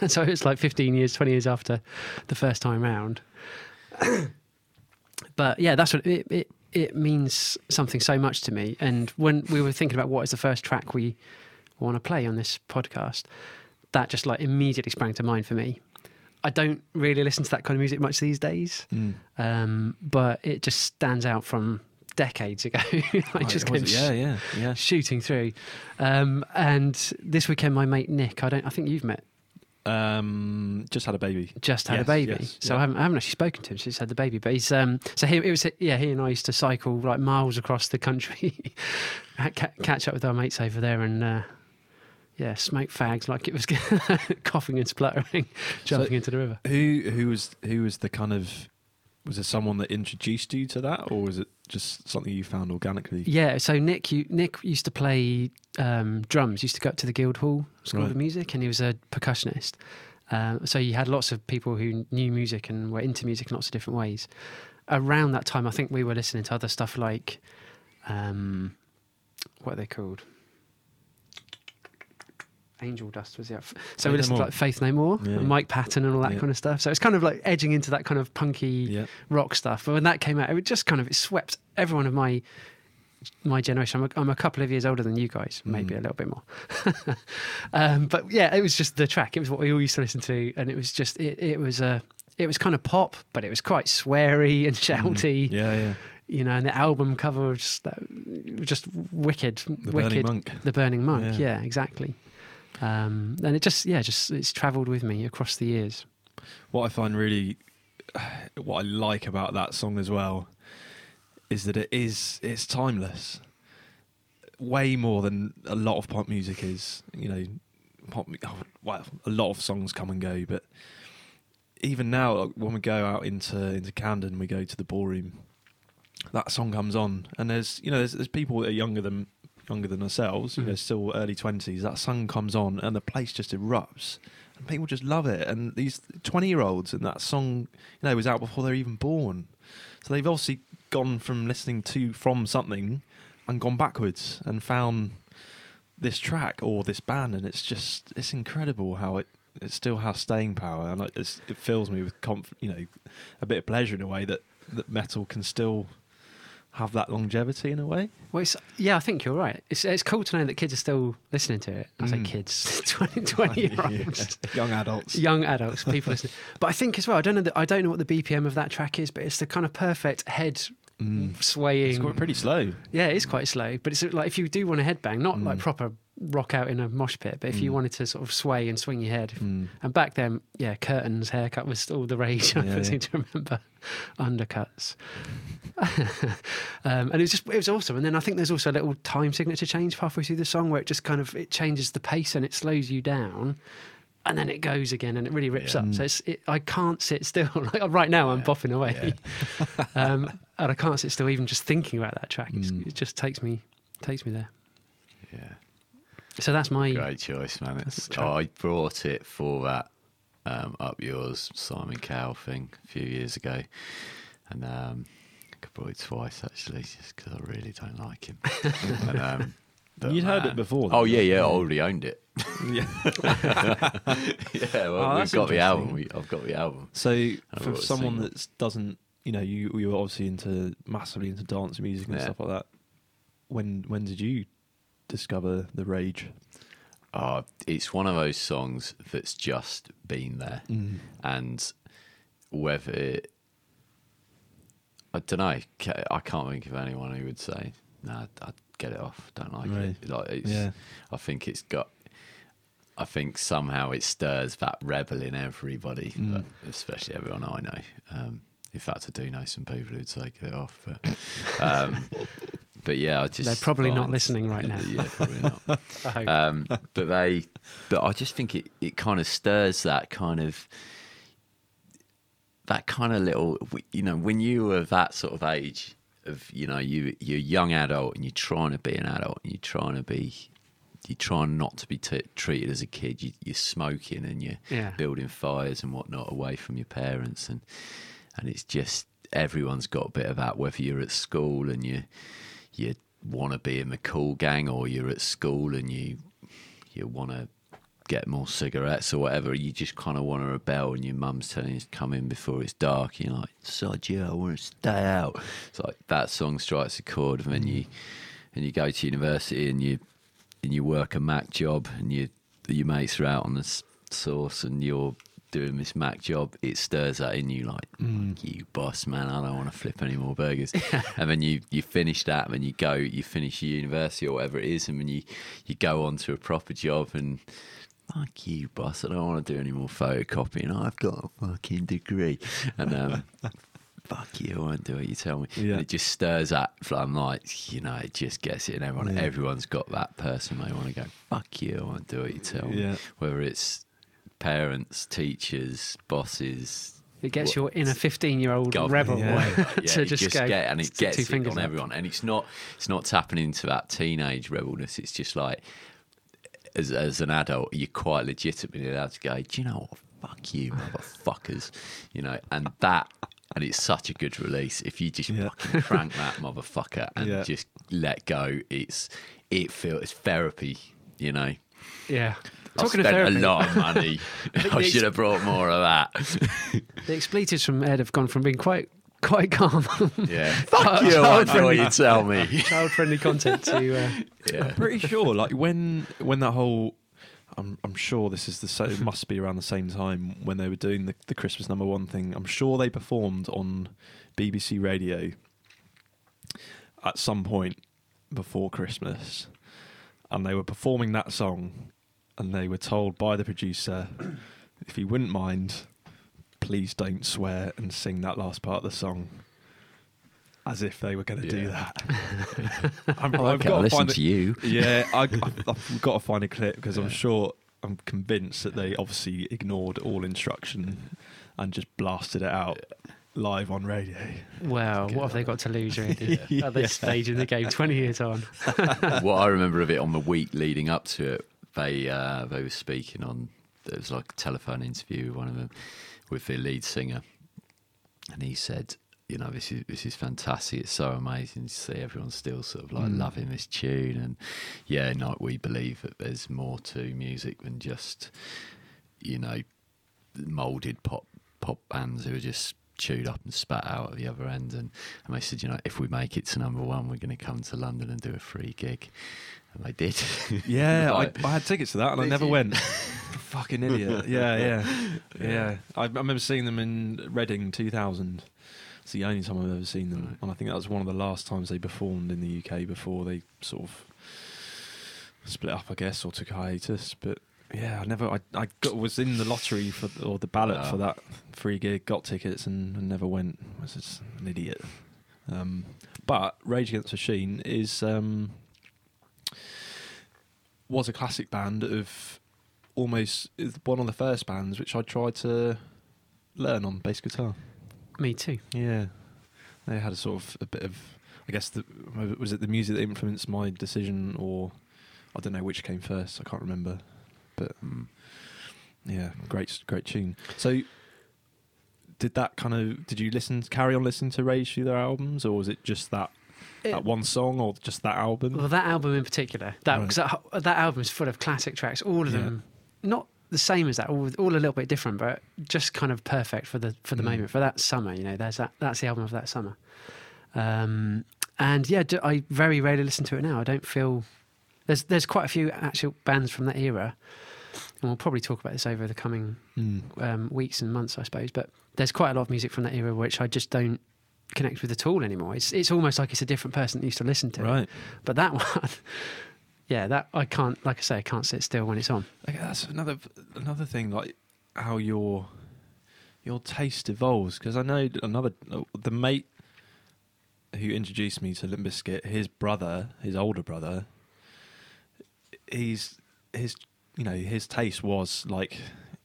so it's like 15 years, 20 years after the first time round. but yeah, that's what it, it it means something so much to me. And when we were thinking about what is the first track we want to play on this podcast, that just like immediately sprang to mind for me. I don't really listen to that kind of music much these days, Mm. um, but it just stands out from decades ago. I Right, just came yeah, yeah, yeah. shooting through. Um, and this weekend, my mate Nick, I don't, I think you've met Um, just had a baby. just had a baby. yes, so yeah. I, haven't, I haven't actually spoken to him since he's had the baby. But he's um, so he it was yeah he and I used to cycle like miles across the country, catch up with our mates over there, and uh, yeah, smoke fags like it was coughing and spluttering, jumping into the river. Who who was who was the kind of was it someone that introduced you to that, or was it just something you found organically? Yeah, so Nick, you, Nick used to play um, drums. Used to go up to the Guildhall School Right. of Music, and he was a percussionist. Um, so you had lots of people who knew music and were into music in lots of different ways. Around that time, I think we were listening to other stuff like, um, what are they called? Angel Dust was it? So we listened to like Faith No More, Yeah. and Mike Patton, and all that Yeah. kind of stuff. So it's kind of like edging into that kind of punky Yeah. rock stuff. But when that came out, it just kind of it swept everyone of my my generation. I'm a, I'm a couple of years older than you guys, maybe Mm. a little bit more. um, but yeah, it was just the track. It was what we all used to listen to, and it was just it, it was a it was kind of pop, but it was quite sweary and shouty. Mm. Yeah, yeah. You know, and the album cover was just, that, just wicked, The wicked. Burning Monk. The Burning Monk. Yeah. Yeah, exactly. Um, and it just yeah, just it's travelled with me across the years. What I find really, what I like about that song as well, is that it is it's timeless. Way more than a lot of pop music is. You know, pop. Oh, well, a lot of songs come and go, but even now, when we go out into into Camden, we go to the ballroom. That song comes on, and there's you know there's, there's people that are younger than younger than ourselves, you know, Mhm. still early twenties. That song comes on, and the place just erupts, and people just love it. And these twenty year olds, and that song, you know, was out before they're even born. So they've obviously gone from listening to from something and gone backwards and found this track or this band, and it's just it's incredible how it it still has staying power, and it fills me with conf- you know a bit of pleasure in a way that that metal can still have that longevity in a way. Well, it's, yeah, I think you're right. It's it's cool to know that kids are still listening to it. I say Mm. kids, 20, 20 year olds, young adults. young adults, people listening. But I think as well, I don't know that I don't know what the BPM of that track is, but it's the kind of perfect head Mm. swaying. It's quite pretty slow. Yeah, it is quite slow, but it's like if you do want a headbang, not like Mm. proper rock out in a mosh pit, but if you Mm. wanted to sort of sway and swing your head. Mm. And back then, yeah, curtains, haircut was all the rage. Yeah, I yeah. seem to remember undercuts. um, and it was just it was awesome. And then I think there's also a little time signature change halfway through the song where it just kind of it changes the pace and it slows you down. And then it goes again, and it really rips Yeah. up. So it's, it, I can't sit still. Like right now, I'm Yeah. bopping away, um, and I can't sit still even just thinking about that track. It's, Mm. It just takes me takes me there. Yeah. So that's my Great choice, man. It's. I brought it for that um, Up Yours Simon Cowell thing a few years ago. And um, I brought it twice, actually, just because I really don't like him. and, um, You'd heard it before, Oh, yeah, yeah. I already owned it. yeah. yeah, well, Oh, we've that's got the album. We, I've got the album. So I for wrote a someone single. that doesn't, you know, you you were obviously into massively into dance music and Yeah. stuff like that. When when did you discover the rage? Oh, it's one of those songs that's just been there. Mm. and whether it, I don't know, I can't think of anyone who would say, "No, I'd get it off. Don't like Right. it." Like, it's, Yeah. I think it's got. I think somehow it stirs that rebel in everybody, Mm. but especially everyone I know. Um, in fact, I do know some people who'd say get it off, but, um, but yeah, I just They're probably not listening right now. Yeah, probably not um, but they, but I just think it, it kind of stirs that kind of, that kind of little, you know, when you were that sort of age of, you know, you you're a young adult and you're trying to be an adult and you're trying to be, you're trying not to be t- treated as a kid. You, you're smoking and you're Yeah. building fires and whatnot away from your parents and and it's just everyone's got a bit of that. Whether you're at school and you you want to be in the cool gang, or you're at school and you you want to get more cigarettes or whatever, you just kind of want to rebel, and your mum's telling you to come in before it's dark. You're like, "Sod you, I want to stay out." It's like that song strikes a chord, and then you and you go to university and you and you work a Mac job, and you your mates are out on the sauce, and you're doing this Mac job. It stirs that in you, like mm. you boss man. I don't want to flip any more burgers. and then you you finish that, and then you go, you finish your university or whatever it is, and then you you go on to a proper job and. Fuck you, boss. I don't want to do any more photocopying. I've got a fucking degree. And um, fuck you, I won't do what you tell me. Yeah. And it just stirs that. I'm like, you know, it just gets it. And everyone, Yeah. everyone's got that person they want to go, fuck you, I won't do what you tell me. Yeah. Whether it's parents, teachers, bosses. It gets what- your inner 15 year old rebel Yeah. Yeah, to you just, go. get and it gets two it on up. everyone, and it's not it's not tapping into that teenage rebelness. It's just like as as an adult, you're quite legitimately allowed to go. Do you know what? Fuck you, motherfuckers. You know, and that. And it's such a good release if you just Yeah. fucking crank that motherfucker and Yeah. just let go. It's it feels it's therapy, you know. Yeah. I Talking of spent therapy, a lot of money. I should have brought more of that. the expletives from Ed have gone from being quite quite calm, Yeah, fuck you. I know what you tell me. child friendly content to. Uh, Yeah. I'm pretty sure, like when when that whole, I'm I'm sure this is the same. It must be around the same time when they were doing the the Christmas number one thing. I'm sure they performed on BBC Radio at some point before Christmas, and they were performing that song, and they were told by the producer, if you wouldn't mind, please don't swear and sing that last part of the song. As if they were going to do that. I'm, I've Okay, got to listen find to it- you. yeah, I, I, I've got to find a clip because I'm sure I'm convinced that they obviously ignored all instruction and just blasted it out live on radio. well, what have they got to lose really at this Yeah. stage in the game? 20 years on. what I remember of it on the week leading up to it, they uh, they were speaking on. it was like a telephone interview with one of them with the lead singer, and he said, "You know, this is this is fantastic. It's so amazing to see everyone still sort of like Mm. loving this tune." And yeah, no, we believe that there's more to music than just you know molded pop pop bands who are just chewed up and spat out at the other end and, and they said you know if we make it to number one we're going to come to london and do a free gig and they did Yeah, I, Like, I had tickets to that and I never you? went. Fucking idiot. Yeah, yeah, yeah. I, I remember seeing them in Reading 2000. It's the only time I've ever seen them, Right. and I think that was one of the last times they performed in the UK before they sort of split up, I guess, or took a hiatus. But yeah, I never. I, I got, was in the lottery for or the ballot Wow. for that free gig, got tickets, and, and never went. I was just an idiot. Um, but Rage Against the Machine is um, was a classic band of almost one of the first bands which I tried to learn on bass guitar. Me too. Yeah, they had a sort of a bit of, I guess, the, was it the music that influenced my decision, or I don't know which came first. I can't remember, but mm. yeah, great, great tune. So, did that kind of? Did you listen, carry on listening to Rage through their albums, or was it just that that one song, or just that album? Well, that album in particular, that Right. 'cause that, that album is full of classic tracks. All of Yeah. them, not the same as that, all, all a little bit different, but just kind of perfect for the for the Mm. moment for that summer. You know, there's that that's the album of that summer. Um, and yeah, do, I very rarely listen to it now. I don't feel there's there's quite a few actual bands from that era, and we'll probably talk about this over the coming Mm. um, weeks and months, I suppose. But there's quite a lot of music from that era which I just don't connect with at all anymore. It's it's almost like it's a different person that used to listen to it. Right. But that one, yeah, that I can't. Like I say, I can't sit still when it's on. Okay, that's another another thing, like how your your taste evolves. Because I know another the mate who introduced me to Limp Bizkit, his brother, his older brother, he's his you know his taste was like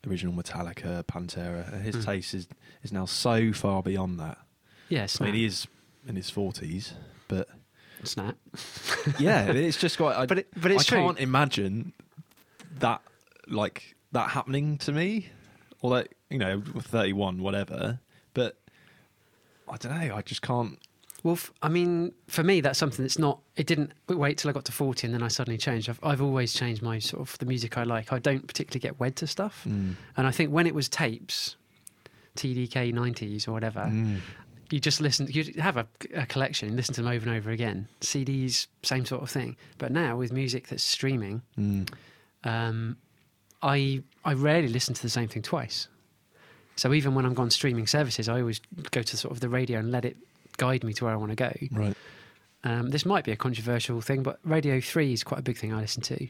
original Metallica, Pantera. and His Mm. taste is is now so far beyond that. Yeah, I mean, he is in his forties, but snap. yeah, I mean, it's just quite. I, But it- but it's I true. can't imagine that like that happening to me, or like you know, thirty one, whatever. But I don't know. I just can't. Well, f- I mean, for me, that's something that's not. It didn't wait till I got to forty, and then I suddenly changed. I've I've always changed my sort of the music I like. I don't particularly get wed to stuff, Mm. and I think when it was tapes, TDK nineties or whatever, Mm. You just listen. You have a, a collection, listen to them over and over again. CDs, same sort of thing. But now with music that's streaming, Mm. um, I I rarely listen to the same thing twice. So even when I'm on streaming services, I always go to sort of the radio and let it guide me to where I want to go. Right. Um, this might be a controversial thing, but Radio Three is quite a big thing I listen to,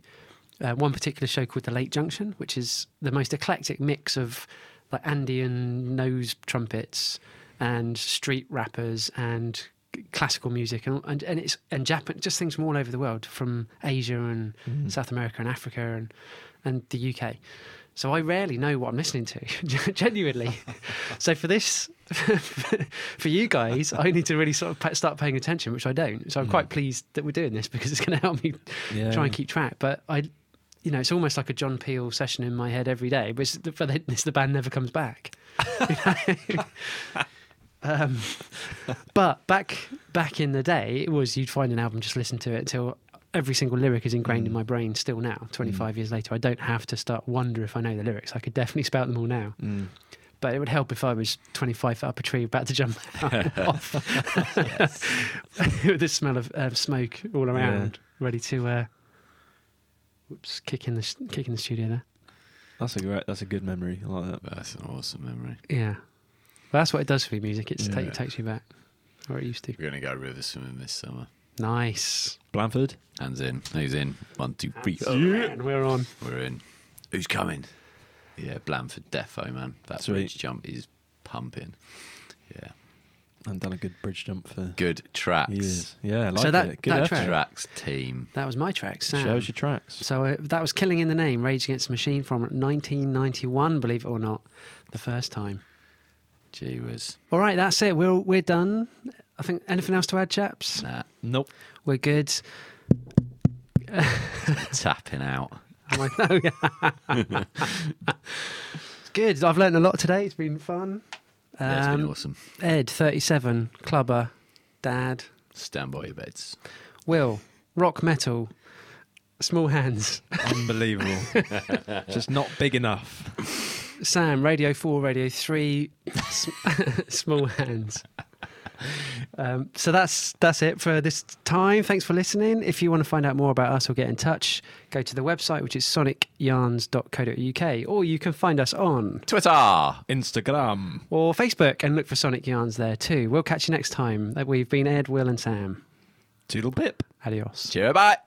uh, one particular show called The Late Junction, which is the most eclectic mix of like Andean nose trumpets and street rappers and classical music and and, and it's and Japan just things from all over the world from Asia and mm. South America and Africa and and the UK. So I rarely know what I'm listening to, genuinely. so for this, for you guys, I need to really sort of start paying attention, which I don't. So I'm mm. quite pleased that we're doing this because it's going to help me Yeah. try and keep track. But I, you know, it's almost like a John Peel session in my head every day. But, it's, but then it's the band never comes back. You know? um, but back back in the day, it was you'd find an album, just listen to it till every single lyric is ingrained in my brain. Still now, 25 years later, I don't have to start wonder if I know the lyrics. I could definitely spout them all now. Mm. But it would help if I was 25 foot up a tree, about to jump off, with the smell of um, smoke all around, ready to. Uh, whoops, kick in the kick in the studio there. That's a great. That's a good memory. I like that. That's an awesome memory. Yeah, well, that's what it does for me. Music, it's ta- Yeah. it takes you back where it used to. We're going to go river swimming this summer. Nice. Blandford. Hands in. Who's in? One, two, three. And we're on. We're in. Who's coming? Yeah, Blandford Defo, man. That Sweet. bridge jump is pumping. Yeah. I've done a good bridge jump for Good tracks. years. Yeah, I like So that- it. Good that track- Tracks team. That was my track, Sam. Shows your tracks. So uh, that was Killing in the Name, Rage Against the Machine from 1991, believe it or not, the first time. Gee whiz. All right, that's it. We're we're done. I think anything else to add, chaps? Nah. Nope. We're good. Tapping out. Am I- oh, yeah. it's good. I've learned a lot today. It's been fun. Yeah, it's been Um, awesome. Ed, 37, clubber, dad, Stand by your beds. Will, rock metal, small hands, Unbelievable. Just not big enough. Sam, Radio 4, Radio 3, small hands. Um, so that's that's it for this time. Thanks for listening. If you want to find out more about us or get in touch, go to the website, which is sonicyarns.co.uk, or you can find us on Twitter. Instagram. or Facebook and look for Sonic Yarns there too. We'll catch you next time. That we've been Ed, Will, and Sam. Toodle pip. Adios. Cheer bye.